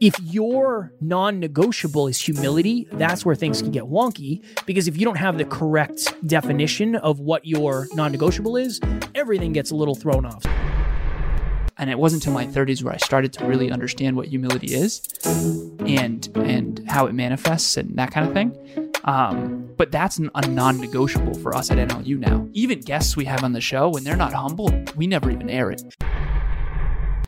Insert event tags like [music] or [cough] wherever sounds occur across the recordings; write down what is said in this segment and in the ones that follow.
If your non negotiable is humility, that's where things can get wonky because if you don't have the correct definition of what your non negotiable is, everything gets a little thrown off. And it wasn't until my 30s where I started to really understand what humility is and and how it manifests and that kind of thing. Um, but that's a non-negotiable for us at NLU now. Even guests we have on the show, when they're not humble, we never even air it.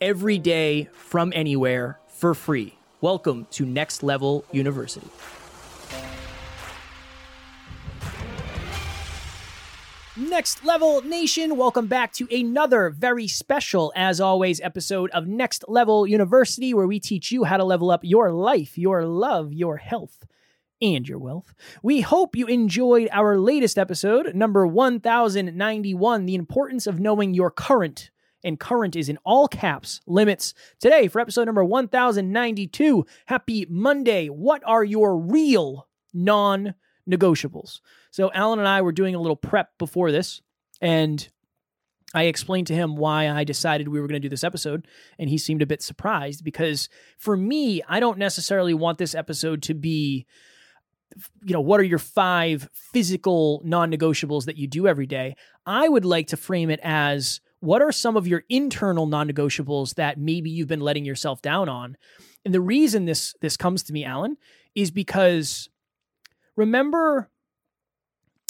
every day from anywhere for free. Welcome to Next Level University. Next Level Nation, welcome back to another very special, as always, episode of Next Level University, where we teach you how to level up your life, your love, your health, and your wealth. We hope you enjoyed our latest episode, number 1091, The Importance of Knowing Your Current and current is in all caps limits. Today, for episode number 1092, happy Monday. What are your real non negotiables? So, Alan and I were doing a little prep before this, and I explained to him why I decided we were going to do this episode, and he seemed a bit surprised because for me, I don't necessarily want this episode to be you know, what are your five physical non negotiables that you do every day? I would like to frame it as what are some of your internal non-negotiables that maybe you've been letting yourself down on? And the reason this this comes to me alan is because remember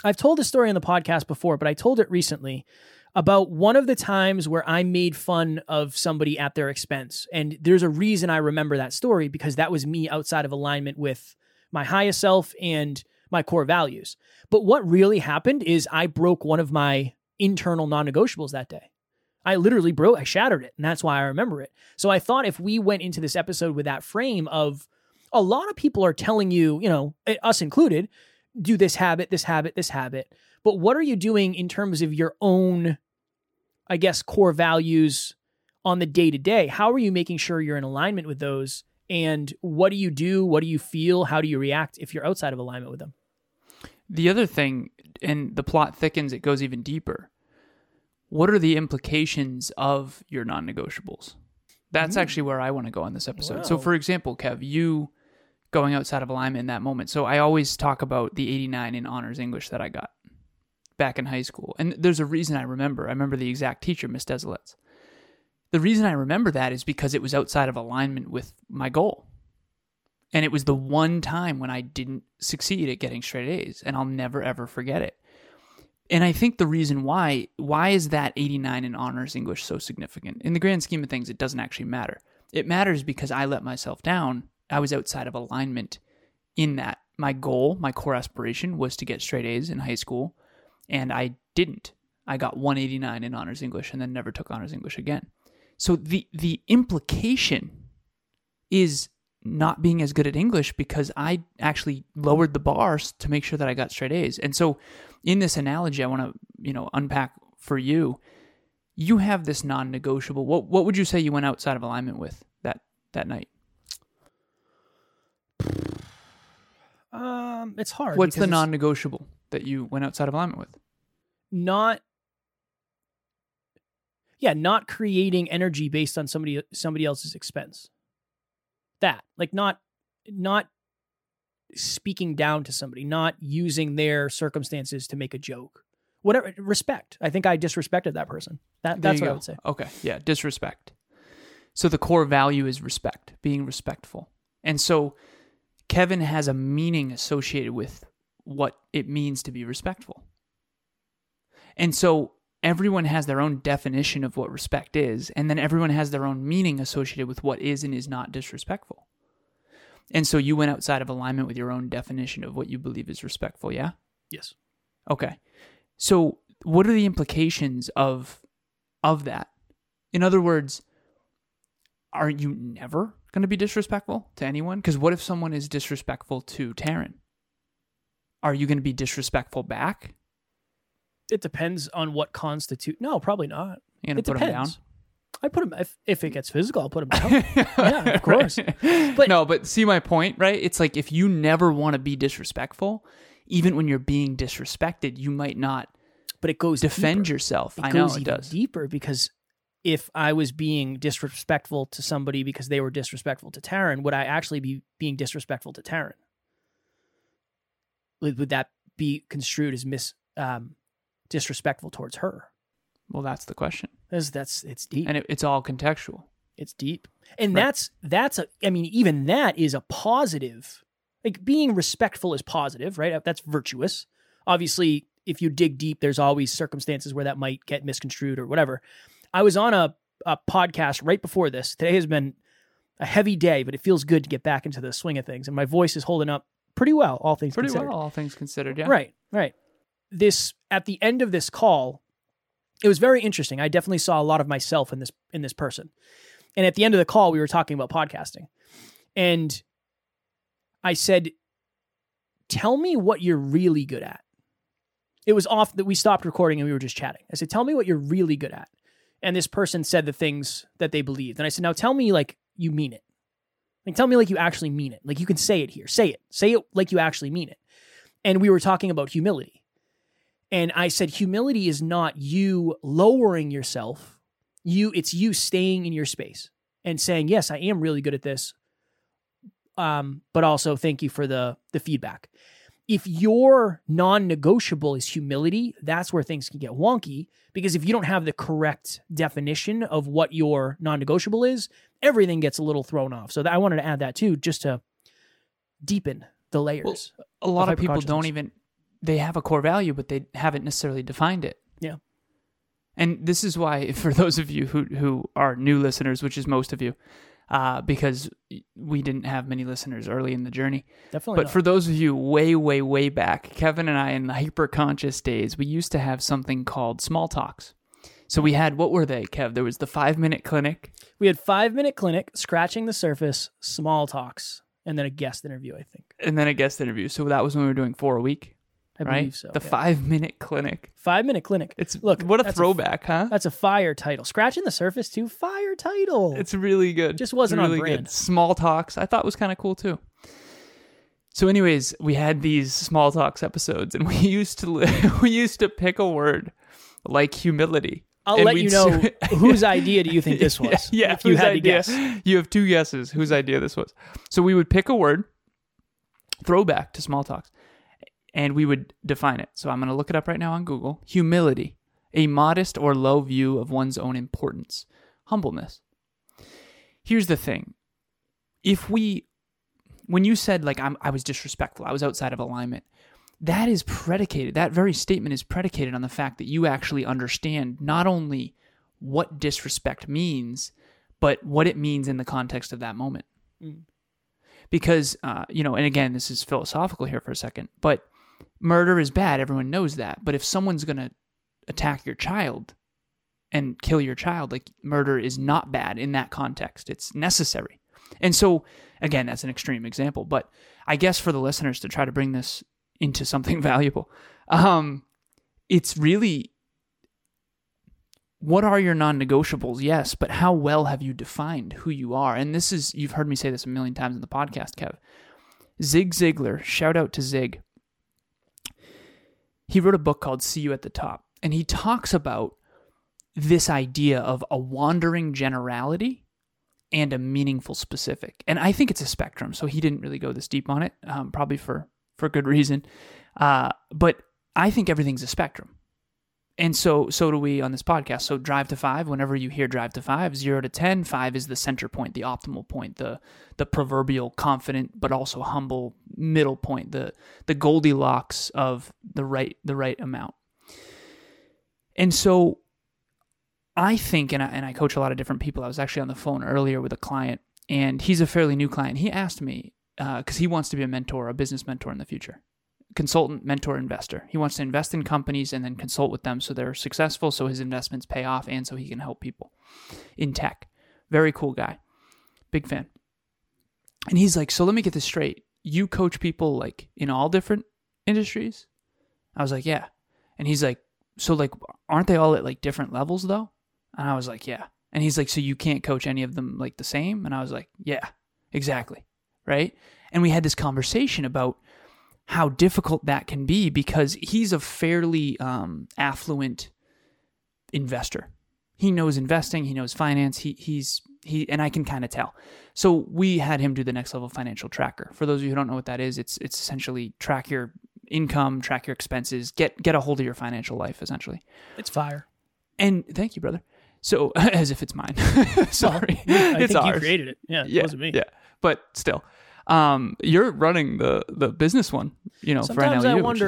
i've told this story on the podcast before but i told it recently about one of the times where i made fun of somebody at their expense. And there's a reason i remember that story because that was me outside of alignment with my highest self and my core values. But what really happened is i broke one of my internal non-negotiables that day I literally broke, I shattered it. And that's why I remember it. So I thought if we went into this episode with that frame of a lot of people are telling you, you know, eh, us included, do this habit, this habit, this habit. But what are you doing in terms of your own, I guess, core values on the day to day? How are you making sure you're in alignment with those? And what do you do? What do you feel? How do you react if you're outside of alignment with them? The other thing, and the plot thickens, it goes even deeper what are the implications of your non negotiables? That's mm. actually where I want to go on this episode. Wow. So, for example, Kev, you going outside of alignment in that moment. So, I always talk about the 89 in honors English that I got back in high school. And there's a reason I remember. I remember the exact teacher, Miss Desilets. The reason I remember that is because it was outside of alignment with my goal. And it was the one time when I didn't succeed at getting straight A's. And I'll never, ever forget it and I think the reason why why is that 89 in honors English so significant? In the grand scheme of things, it doesn't actually matter. It matters because I let myself down. I was outside of alignment in that. My goal, my core aspiration was to get straight A's in high school, and I didn't. I got 189 in honors English and then never took honors English again. So the the implication is not being as good at English because I actually lowered the bars to make sure that I got straight A's. And so in this analogy I want to, you know, unpack for you, you have this non-negotiable. What what would you say you went outside of alignment with that that night? Um, it's hard. What's the non-negotiable that you went outside of alignment with? Not yeah, not creating energy based on somebody somebody else's expense that like not not speaking down to somebody not using their circumstances to make a joke. Whatever respect. I think i disrespected that person. That, that's what go. i would say. Okay. Yeah disrespect. So the core value is respect being respectful. And so kevin has a meaning associated with what it means to be respectful. And so everyone has their own definition of what respect is, and then everyone has their own meaning associated with what is and is not disrespectful. And so you went outside of alignment with your own definition of what you believe is respectful, yeah? Yes. Okay. So what are the implications of of that? In other words, are you never going to be disrespectful to anyone? Because what if someone is disrespectful to Taryn? Are you going to be disrespectful back? It depends on what constitute. No, probably not. You going It put them down? depends. I put him if, if it gets physical, I'll put him down. [laughs] yeah, of course. But no, but see my point, right? It's like if you never want to be disrespectful, even when you're being disrespected, you might not But it goes defend deeper. yourself. It I know it does. deeper because if I was being disrespectful to somebody because they were disrespectful to Taryn, would I actually be being disrespectful to Taryn? Would, would that be construed as mis um, disrespectful towards her? Well, that's the question, That's that's it's deep. and it, it's all contextual. It's deep. And Right. that's that's a I mean even that is a positive. Like being respectful is positive, right? Uh, that's virtuous. Obviously, if you dig deep there's always circumstances where that might get misconstrued or whatever. I was on a a podcast right before this. Today has been a heavy day, but it feels good to get back into the swing of things and my voice is holding up pretty well all things Pretty considered. well, all things considered. Yeah. Right, right. This at the end of this call, it was very interesting. I definitely saw a lot of myself in this in this person. And at the end of the call, we were talking about podcasting. And I said, "Tell me what you're really good at." It was off that we stopped recording and we were just chatting. I said, "Tell me what you're really good at." And this person said the things that they believed. And I said, "Now tell me like you mean it. Like tell me like you actually mean it. Like you can say it here. Say it. Say it like you actually mean it." and we were talking about humility. And I said humility is not you lowering yourself. You it's you staying in your space and saying, "Yes, I am really good at this." Um, but also thank you for the the feedback. If your non-negotiable is humility, that's where things can get wonky because if you don't have the correct definition of what your non-negotiable is, everything gets a little thrown off. So that, I wanted to add that too just to deepen the layers. A lot of of people don't even they have a core value, but they haven't necessarily defined it. Yeah. And this is why, [laughs] for those of you who who are new listeners, which is most of you, uh, because we didn't have many listeners early in the journey. Definitely But not. for those of you way, way, way back, Kevin and I in the hyper conscious days, we used to have something called small talks. So we had what were they, Kev? There was the five minute clinic. We had five minute clinic, scratching the surface, small talks, and then a guest interview. I think and then a guest interview. So that was when we were doing four a week, I right? believe so. the yeah. five minute clinic. five minute clinic. It's Look, what a that's a- throwback, huh? That's a fire title. Scratching the surface too. Fire title. It's really good. Just wasn't on really brand. Good. Small talks, I thought was kind of cool too. So, anyways, we had these small talks episodes, and [laughs] we used to [laughs] we used to pick a word like humility. I'll and let you know [laughs] whose idea do you think this was? Yeah, if you had idea? to guess. You have two guesses whose idea this was. So we would pick a word, throwback to small talks, and we would define it. So I'm going to look it up right now on Google. Humility, a modest or low view of one's own importance. Humbleness. Here's the thing. If we when you said like I'm, I was disrespectful, I was outside of alignment, that is predicated. That very statement is predicated on the fact that you actually understand not only what disrespect means, but what it means in the context of that moment. Mm. Because uh, you know, and again, this is philosophical here for a second, but murder is bad. Everyone knows that. But if someone's gonna attack your child and kill your child, like murder is not bad in that context. It's necessary. And so, again, that's an extreme example, but I guess for the listeners to try to bring this into something [laughs] valuable, um, it's really what are your non-negotiables? Yes, but how well have you defined who you are? And this is you've heard me say this a million times in the podcast, Kev. Zig Ziglar, shout out to Zig. He wrote a book called See You at the Top, and he talks about this idea of a wandering generality and a meaningful specific. And I think it's a spectrum, so he didn't really go this deep on it, um, probably for for good reason. Uh, but I think everything's a spectrum. And so so do we on this podcast. So drive to five, whenever you hear drive to five, zero to ten, five is the center point, the optimal point, the the proverbial confident but also humble middle point, the the Goldilocks of the right the right amount. And so I think, and I, and I coach a lot of different people. I was actually on the phone earlier with a client, and he's a fairly new client. He asked me uh, because he wants to be a mentor, a business mentor in the future, consultant, mentor, investor. He wants to invest in companies and then consult with them so they're successful, so his investments pay off, and so he can help people in tech. Very cool guy. Big fan. And he's like, so let me get this straight. You coach people like in all different industries? I was like, yeah. And he's like, so like, aren't they all at like different levels though? And I was like, yeah. And he's like, so you can't coach any of them like the same? And I was like, yeah, exactly. Right. And we had this conversation about how difficult that can be because he's a fairly um, affluent investor. He knows investing, he knows finance, he he's he and I can kind of tell. So we had him do the next level financial tracker. For those of you who don't know what that is, it's it's essentially track your income, track your expenses, get get a hold of your financial life essentially. It's fire. And thank you, brother. So [laughs] as if it's mine. [laughs] Sorry. Well, I it's think ours. you created it. Yeah, it yeah, wasn't me. Yeah. But still. Um you're running the the business one, you know, Sometimes for NLU. I wonder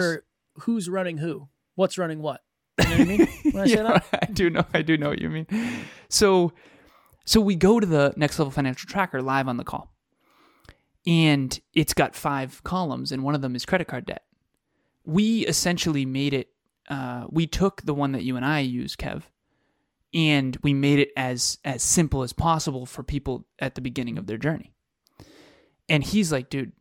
is- who's running who. What's running what? You know what I mean? When I say [laughs] that? [laughs] I do know. I do know what you mean. So, so we go to the next level financial tracker live on the call, and it's got five columns, and one of them is credit card debt. We essentially made it. Uh, we took the one that you and I use, Kev, and we made it as as simple as possible for people at the beginning of their journey. And he's like, dude,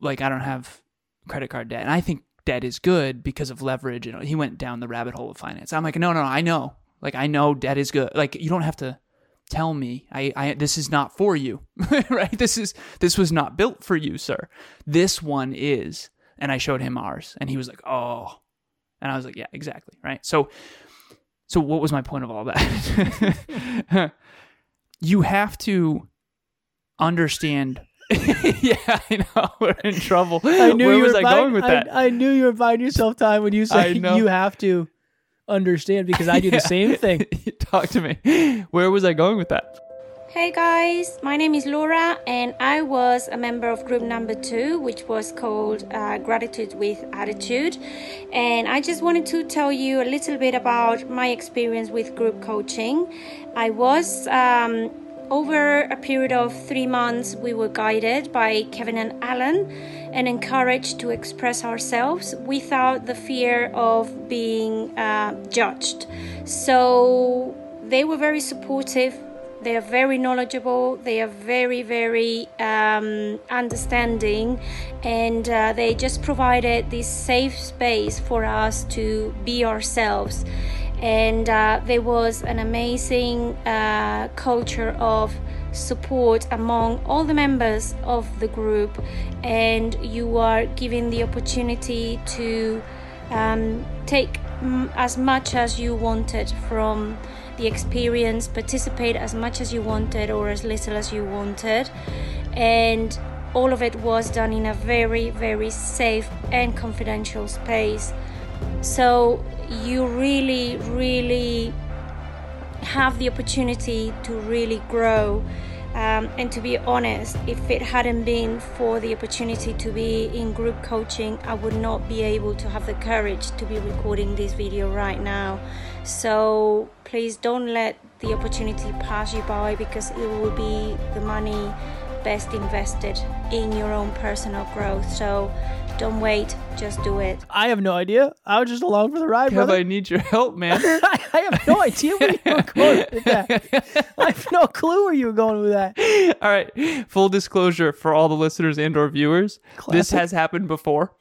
like I don't have credit card debt, and I think debt is good because of leverage. And he went down the rabbit hole of finance. I'm like, no, no, I know. Like I know debt is good. Like you don't have to tell me. I, I this is not for you, [laughs] right? This is this was not built for you, sir. This one is. And I showed him ours, and he was like, oh. And I was like, yeah, exactly, right. So, so what was my point of all that? [laughs] you have to understand. [laughs] yeah, I know [laughs] we're in trouble. [laughs] I knew Where you was were I buying, going with that? I knew you were buying yourself time when you said you have to understand because I do the same thing. Talk to me. Where was I going with that? Hey guys, my name is Laura, and I was a member of group number two, which was called uh, Gratitude with Attitude. And I just wanted to tell you a little bit about my experience with group coaching. I was um, over a period of three months, we were guided by Kevin and Alan and encouraged to express ourselves without the fear of being uh, judged. So they were very supportive. They are very knowledgeable. They are very very um, understanding. And uh, they just provided this safe space for us to be ourselves and uh, there was an amazing uh, culture of support among all the members of the group and you are given the opportunity to um, take as much as you wanted from the experience, participate as much as you wanted or as little as you wanted. And all of it was done in a very, very safe and confidential space. So you really, really have the opportunity to really grow. Um, and to be honest, if it hadn't been for the opportunity to be in group coaching, I would not be able to have the courage to be recording this video right now. So please don't let the opportunity pass you by because it will be the money best invested in your own personal growth. So don't wait, just do it. I have no idea. I was just along for the ride, Kev, brother. I need your help, man. I, [laughs] I have no idea where you were going with that. [laughs] I have no clue where you were going with that. all right. Full disclosure for all the listeners and or viewers. This has happened before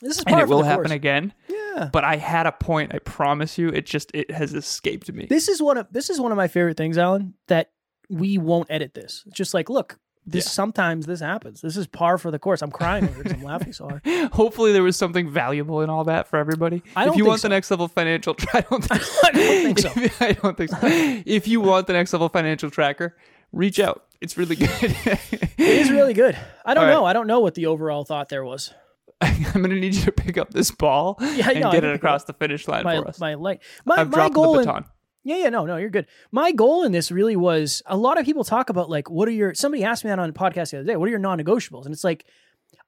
This is and part it of will happen course. again. Yeah. But I had a point, I promise you. It just it has escaped me. This is one of this is one of my favorite things, Alan. That we won't edit this. It's just like, look, this Yeah. sometimes this happens. This is par for the course. I'm crying over it because I'm laughing so hard. [laughs] Hopefully there was something valuable in all that for everybody. I don't if you think want so. the next level financial I don't think I don't think so. [laughs] [laughs] I don't think so. if you want the next level financial tracker, reach out. It's really good. It is really good. I don't All right. know. I don't know what the overall thought there was. I'm gonna need you to pick up this ball Yeah, and no, I get it across the finish line My for us. my light. My I've my goal the in- baton. Yeah, yeah, no, no, you're good. My goal in this really was a lot of people talk about like, what are your, somebody asked me that on a podcast the other day, what are your non negotiables? And it's like,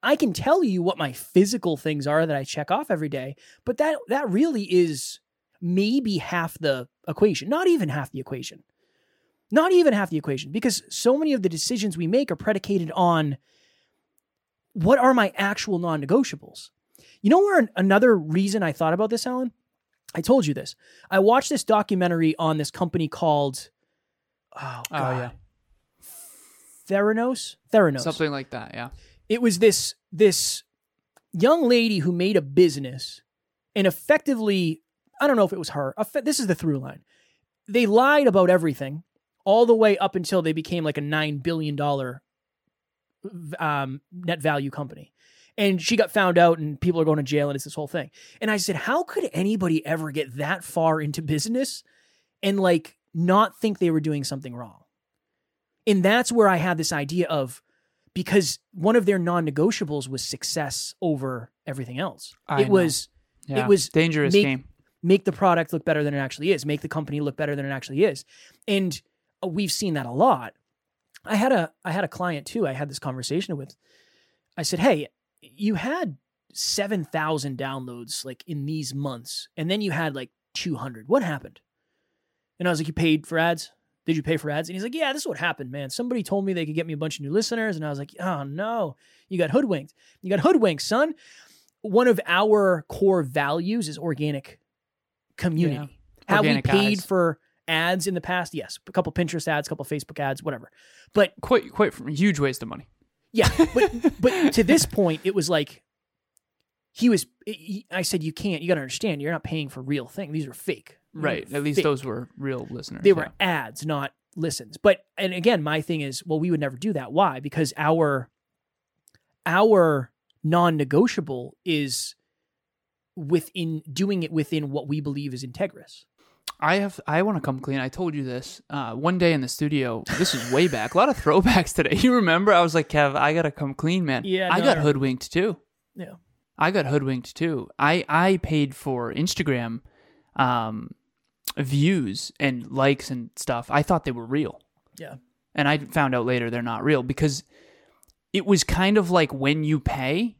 I can tell you what my physical things are that I check off every day, but that, that really is maybe half the equation, not even half the equation. Not even half the equation, because so many of the decisions we make are predicated on what are my actual non negotiables. You know where an- another reason I thought about this, Alan? I told you this. I watched this documentary on this company called oh, God. yeah. Theranos, Theranos, Something like that. Yeah. it was this this young lady who made a business and effectively i don't know if it was her this is the through line they lied about everything all the way up until they became like a 9 billion dollar um, net value company and she got found out and people are going to jail and it's this whole thing and i said how could anybody ever get that far into business and like not think they were doing something wrong and that's where i had this idea of because one of their non-negotiables was success over everything else. I it know. was Yeah. it was dangerous make- game. make the product look better than it actually is, make the company look better than it actually is. And uh, we've seen that a lot. I had a I had a client too. I had this conversation with. I said, "Hey, you had 7,000 downloads like in these months and then you had like 200. What happened?" And I was like, "You paid for ads?" Did you pay for ads? And he's like, Yeah, this is what happened, man. Somebody told me they could get me a bunch of new listeners. And I was like, Oh, no, you got hoodwinked. You got hoodwinked, son. One of our core values is organic community. Have Organic we paid ads. for ads in the past? Yes. A couple Pinterest ads, a couple Facebook ads, whatever. But Quite, quite huge waste of money. Yeah, but but [laughs] to this point, it was like he was. He, I said, you can't. You got to understand. You're not paying for real thing. These are fake. Right. At least fake. those were real listeners. They yeah. were ads, not listens. But and again, my thing is, well, we would never do that. Why? Because our our non-negotiable is within doing it within what we believe is integrous. I have. I want to come clean. I told you this uh, one day in the studio. This is way back. A lot of throwbacks [laughs] today. You remember? I was like, Kev, I gotta come clean, man. Yeah, I got hoodwinked too. Yeah. I got hoodwinked too. I I paid for Instagram um, views and likes and stuff. I thought they were real. Yeah. and I found out later they're not real because it was kind of like when you pay,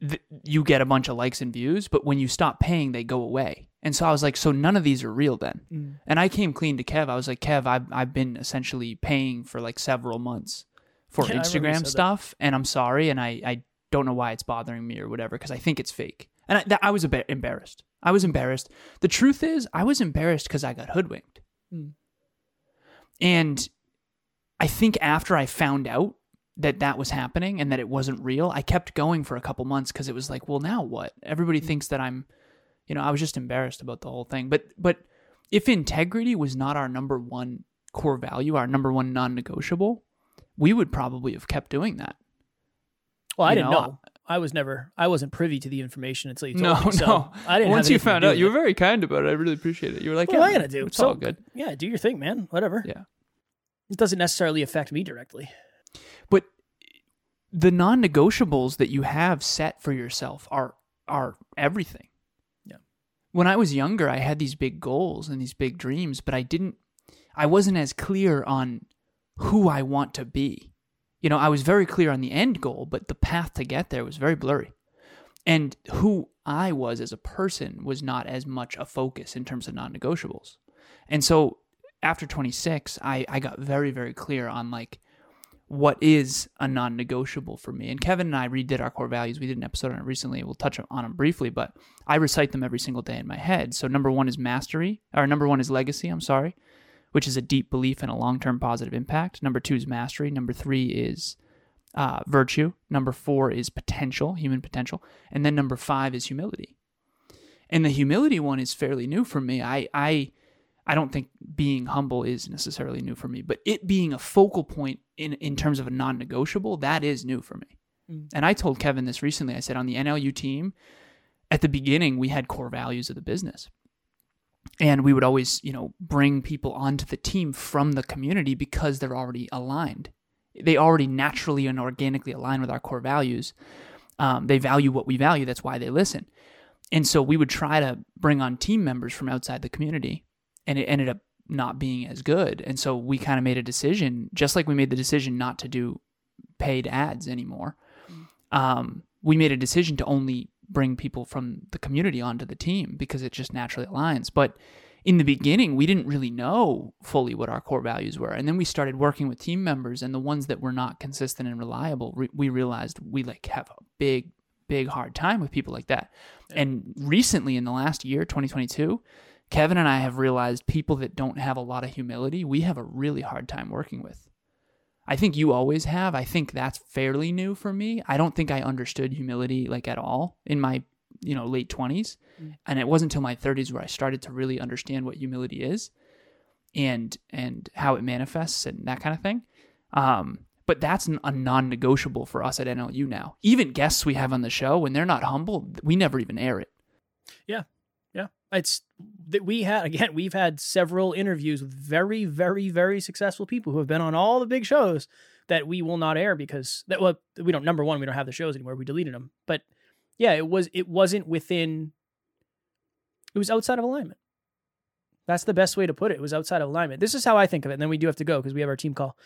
th- you get a bunch of likes and views, but when you stop paying, they go away. And so I was like, so none of these are real then. Mm. And I came clean to Kev. I was like, Kev, I've I've been essentially paying for like several months for Yeah, I remember you said Instagram that. stuff, and I'm sorry, and I I don't know why it's bothering me or whatever because I think it's fake. And I, that, I was a bit embarrassed. I was embarrassed. The truth is, I was embarrassed because I got hoodwinked. Mm. And I think after I found out that that was happening and that it wasn't real, I kept going for a couple months because it was like, well, now what? Everybody thinks that I'm, you know, I was just embarrassed about the whole thing. But but if integrity was not our number one core value, our number one non-negotiable, we would probably have kept doing that. Well, I You didn't know, know. I was never. I wasn't privy to the information until you told No, me. So [laughs] no. I didn't. Once you found out, you were very kind about it. I really appreciate it. You were like, What yeah, am I gonna do? It's So- all good. Yeah, do your thing, man. Whatever. Yeah. It doesn't necessarily affect me directly. But the non-negotiables that you have set for yourself are are everything. When I was younger, I had these big goals and these big dreams, but I didn't I wasn't as clear on who I want to be. You know, I was very clear on the end goal, but the path to get there was very blurry. And who I was as a person was not as much a focus in terms of non-negotiables. And so after 26, I, I got very, very clear on like what is a non-negotiable for me. And Kevin and I redid our core values. We did an episode on it recently. We'll touch on them briefly, but I recite them every single day in my head. So number one is mastery, or number one is legacy. I'm sorry, which is a deep belief in a long-term positive impact. Number two is mastery. Number three is uh, virtue. Number four is potential, human potential, and then number five is humility. And the humility one is fairly new for me. I I I don't think being humble is necessarily new for me, but it being a focal point in in terms of a non-negotiable, that is new for me. Mm. And I told Kevin this recently. I said on the NLU team, at the beginning, we had core values of the business. And we would always, you know, bring people onto the team from the community because they're already aligned. They already naturally and organically align with our core values. Um, they value what we value. That's why they listen. And so we would try to bring on team members from outside the community, and it ended up not being as good. And so we kind of made a decision, just like we made the decision not to do paid ads anymore. Um, we made a decision to only bring people from the community onto the team because it just naturally aligns. But in the beginning, we didn't really know fully what our core values were. And then we started working with team members, and the ones that were not consistent and reliable, re- we realized we like have a big, big hard time with people like that. And recently, in the last year, 2022, Kevin and I have realized people that don't have a lot of humility, we have a really hard time working with. I think you always have. I think that's fairly new for me. I don't think I understood humility like at all in my, you know, late 20s. Mm. And it wasn't until my 30s where I started to really understand what humility is and and how it manifests and that kind of thing. Um, but that's a non-negotiable for us at NLU now. Even guests we have on the show when they're not humble, we never even air it. Yeah. It's that we had again, we've had several interviews with very, very, very successful people who have been on all the big shows that we will not air because that well, we don't number one, we don't have the shows anymore. We deleted them. But yeah, it was it wasn't within it was outside of alignment. That's the best way to put it. It was outside of alignment. This is how I think of it. And then we do have to go because we have our team call.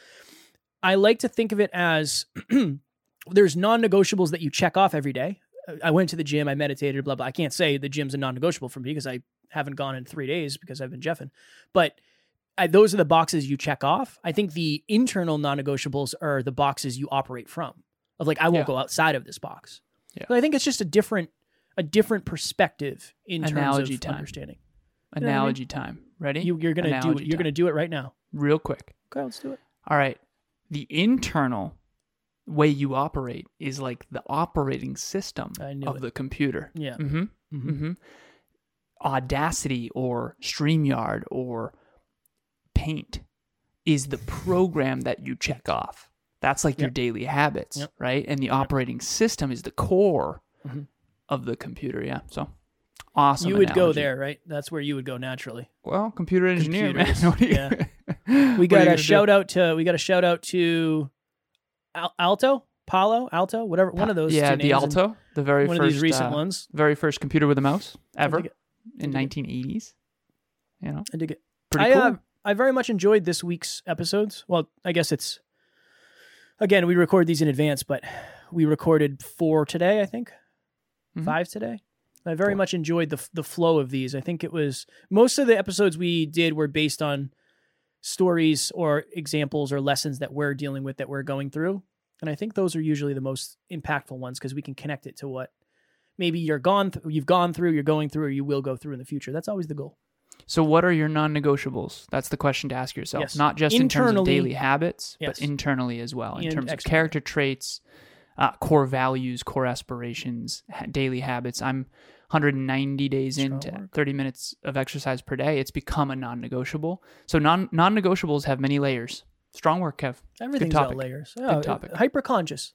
I like to think of it as [clears throat] there's non negotiables that you check off every day. I went to the gym, I meditated, blah, blah. I can't say the gym's a non negotiable for me because I haven't gone in three days because I've been jeffing. But I, those are the boxes you check off. I think the internal non negotiables are the boxes you operate from. Of like, I won't Yeah. go outside of this box. Yeah. But I think it's just a different, a different perspective in Analogy terms of time. understanding. know what I mean? Analogy time. Ready? You, you're gonna do it. You're time. gonna do it right now. real quick. Okay, let's do it. All right. The internal way you operate is like the operating system of it. the computer. Yeah. Mm-hmm. Mhm. Mm-hmm. Audacity or StreamYard or Paint is the program that you check off. That's like your daily habits, Yep. right? And the operating system is the core Mhm. of the computer. Yeah. So awesome. you would go there, right? That's where you would go naturally. Well, computer engineer, man. [laughs] Computers, you- yeah. We [laughs] got a do? shout out to we got a shout out to Al- Alto, Palo, Alto, whatever one of those. Yeah, the Alto, the very one first of these recent uh, ones. very first computer with a mouse ever in dig it. 1980s. You know, I dig it. pretty I, cool. uh, I very much enjoyed this week's episodes. Well, I guess it's again we record these in advance, but we recorded four today. I think Mhm. five today. I very much enjoyed the the flow of these. I think it was most of the episodes we did were based on stories or examples or lessons that we're dealing with that we're going through, and I think those are usually the most impactful ones because we can connect it to what maybe you're gone th- you've gone through, you're going through, or you will go through in the future. That's always the goal. so, what are your non-negotiables? That's the question to ask yourself. Yes. Not just in terms of daily habits, Yes. but internally as well, in And terms of character traits, uh, core values, core aspirations, ha- daily habits. I'm 190 days Strong into work. 30 minutes of exercise per day. It's become a non-negotiable. So non non-negotiables have many layers. Strong work, Kev. Everything's got layers. Yeah, topic. Hyper conscious.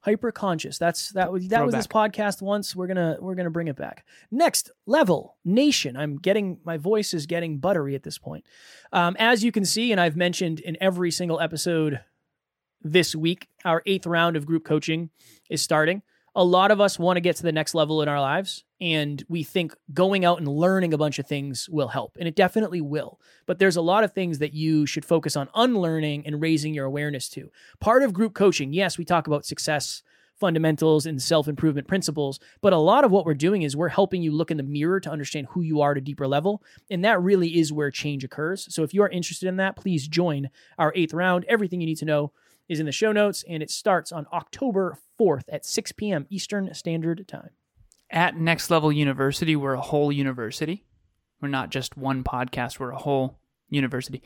Hyper conscious. That's that was that was this podcast once. We're gonna we're gonna bring it back. Next level nation. I'm getting my voice is getting buttery at this point. Um, as you can see, and I've mentioned in every single episode this week, our eighth round of group coaching is starting. A lot of us want to get to the next level in our lives, and we think going out and learning a bunch of things will help, and it definitely will. But there's a lot of things that you should focus on unlearning and raising your awareness to. Part of group coaching, yes, we talk about success fundamentals and self improvement principles, but a lot of what we're doing is we're helping you look in the mirror to understand who you are at a deeper level. And that really is where change occurs. So if you are interested in that, please join our eighth round. Everything you need to know is in the show notes, and it starts on October 4th at 6 p.m. Eastern Standard Time. At Next Level University, we're a whole university. We're not just one podcast, we're a whole university.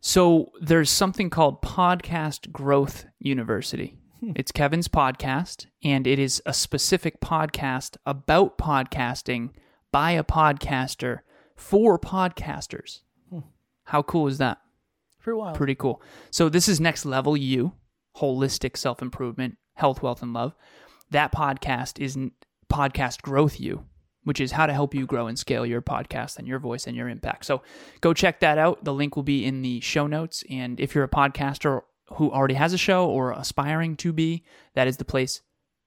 So there's something called Podcast Growth University. Hmm. It's Kevin's podcast, and it is a specific podcast about podcasting by a podcaster for podcasters. Hmm. How cool is that? For a while. Pretty cool. So this is next level you, holistic self improvement, health, wealth, and love. That podcast is podcast growth you, which is how to help you grow and scale your podcast and your voice and your impact. So go check that out. The link will be in the show notes. And if you're a podcaster who already has a show or aspiring to be, that is the place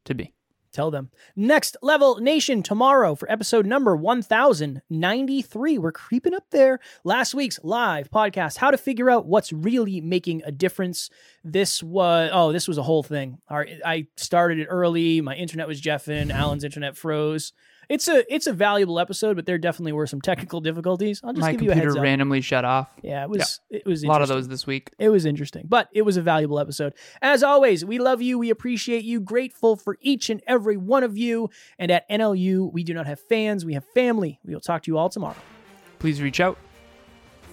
to be. Tell them. Next Level Nation tomorrow for episode number 1093. We're creeping up there. Last week's live podcast, how to figure out what's really making a difference. This was, oh, this was a whole thing. I started it early. My internet was jeffing. Alan's internet froze. It's a it's a valuable episode, but there definitely were some technical difficulties. I'll just My give you a computer heads up. randomly shut off. yeah, it was it was A lot of those this week. It was interesting, but it was a valuable episode. As always, we love you. We appreciate you. Grateful for each and every one of you. And at NLU, we do not have fans, we have family. We will talk to you all tomorrow. Please reach out.